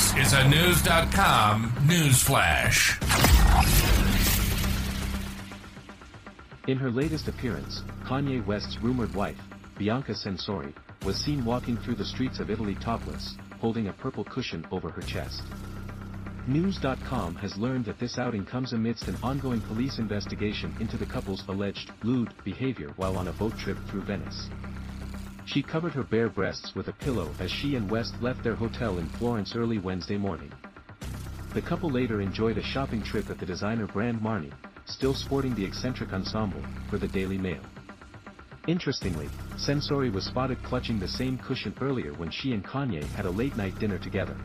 This is a News.com news flash. In her latest appearance, Kanye West's rumored wife, Bianca Censori, was seen walking through the streets of Italy topless, holding a purple cushion over her chest. News.com has learned that this outing comes amidst an ongoing police investigation into the couple's alleged lewd behavior while on a boat trip through Venice. She covered her bare breasts with a pillow as she and West left their hotel in Florence early Wednesday morning. The couple later enjoyed a shopping trip at the designer brand Marni, still sporting the eccentric ensemble, for the Daily Mail. Interestingly, Censori was spotted clutching the same cushion earlier when she and Kanye had a late-night dinner together.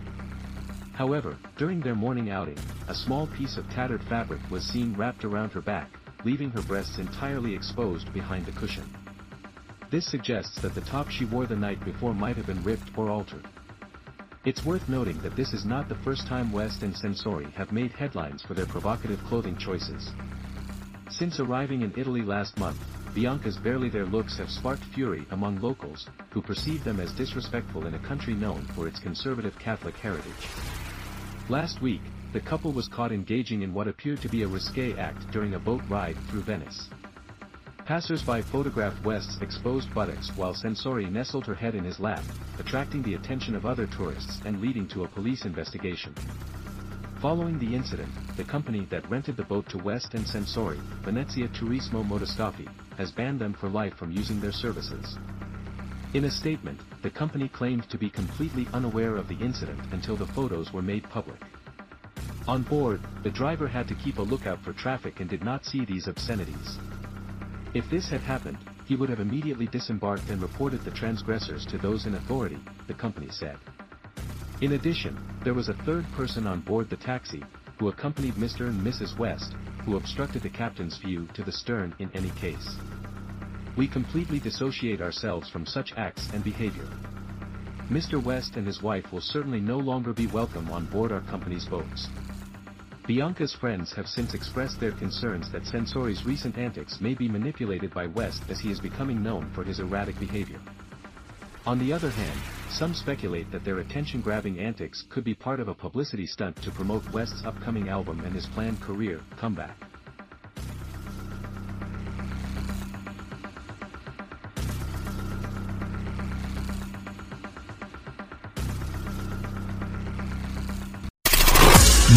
However, during their morning outing, a small piece of tattered fabric was seen wrapped around her back, leaving her breasts entirely exposed behind the cushion. This suggests that the top she wore the night before might have been ripped or altered. It's worth noting that this is not the first time West and Censori have made headlines for their provocative clothing choices. Since arriving in Italy last month, Bianca's barely there looks have sparked fury among locals, who perceive them as disrespectful in a country known for its conservative Catholic heritage. Last week, the couple was caught engaging in what appeared to be a risque act during a boat ride through Venice. Passers-by photographed West's exposed buttocks while Censori nestled her head in his lap, attracting the attention of other tourists and leading to a police investigation. Following the incident, the company that rented the boat to West and Censori, Venezia Turismo Motoscafi, has banned them for life from using their services. In a statement, the company claimed to be completely unaware of the incident until the photos were made public. On board, the driver had to keep a lookout for traffic and did not see these obscenities. If this had happened, he would have immediately disembarked and reported the transgressors to those in authority, the company said. In addition, there was a third person on board the taxi, who accompanied Mr. and Mrs. West, who obstructed the captain's view to the stern in any case. We completely dissociate ourselves from such acts and behavior. Mr. West and his wife will certainly no longer be welcome on board our company's boats. Bianca's friends have since expressed their concerns that Censori's recent antics may be manipulated by West as he is becoming known for his erratic behavior. On the other hand, some speculate that their attention-grabbing antics could be part of a publicity stunt to promote West's upcoming album and his planned career comeback.